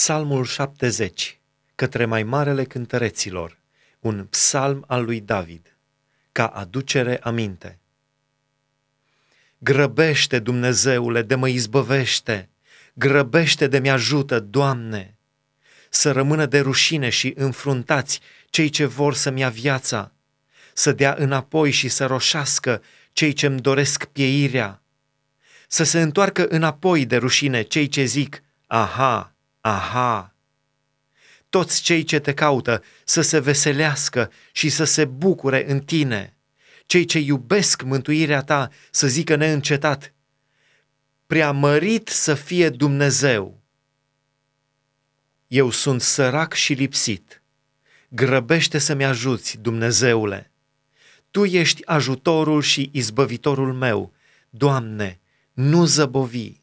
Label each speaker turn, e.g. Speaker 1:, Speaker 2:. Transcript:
Speaker 1: Psalmul 70, către mai marele cântăreților, un psalm al lui David, ca aducere aminte. Grăbește, Dumnezeule, de mă izbăvește, grăbește de mi-ajută, Doamne, să rămână de rușine și înfruntați cei ce vor să-mi ia viața, să dea înapoi și să roșească cei ce-mi doresc pieirea, să se întoarcă înapoi de rușine cei ce zic, aha, aha. Toți cei ce te caută să se veselească și să se bucure în tine, cei ce iubesc mântuirea ta să zică neîncetat, preamărit să fie Dumnezeu. Eu sunt sărac și lipsit. Grăbește să-mi ajuți, Dumnezeule. Tu ești ajutorul și izbăvitorul meu. Doamne, nu zăbovi.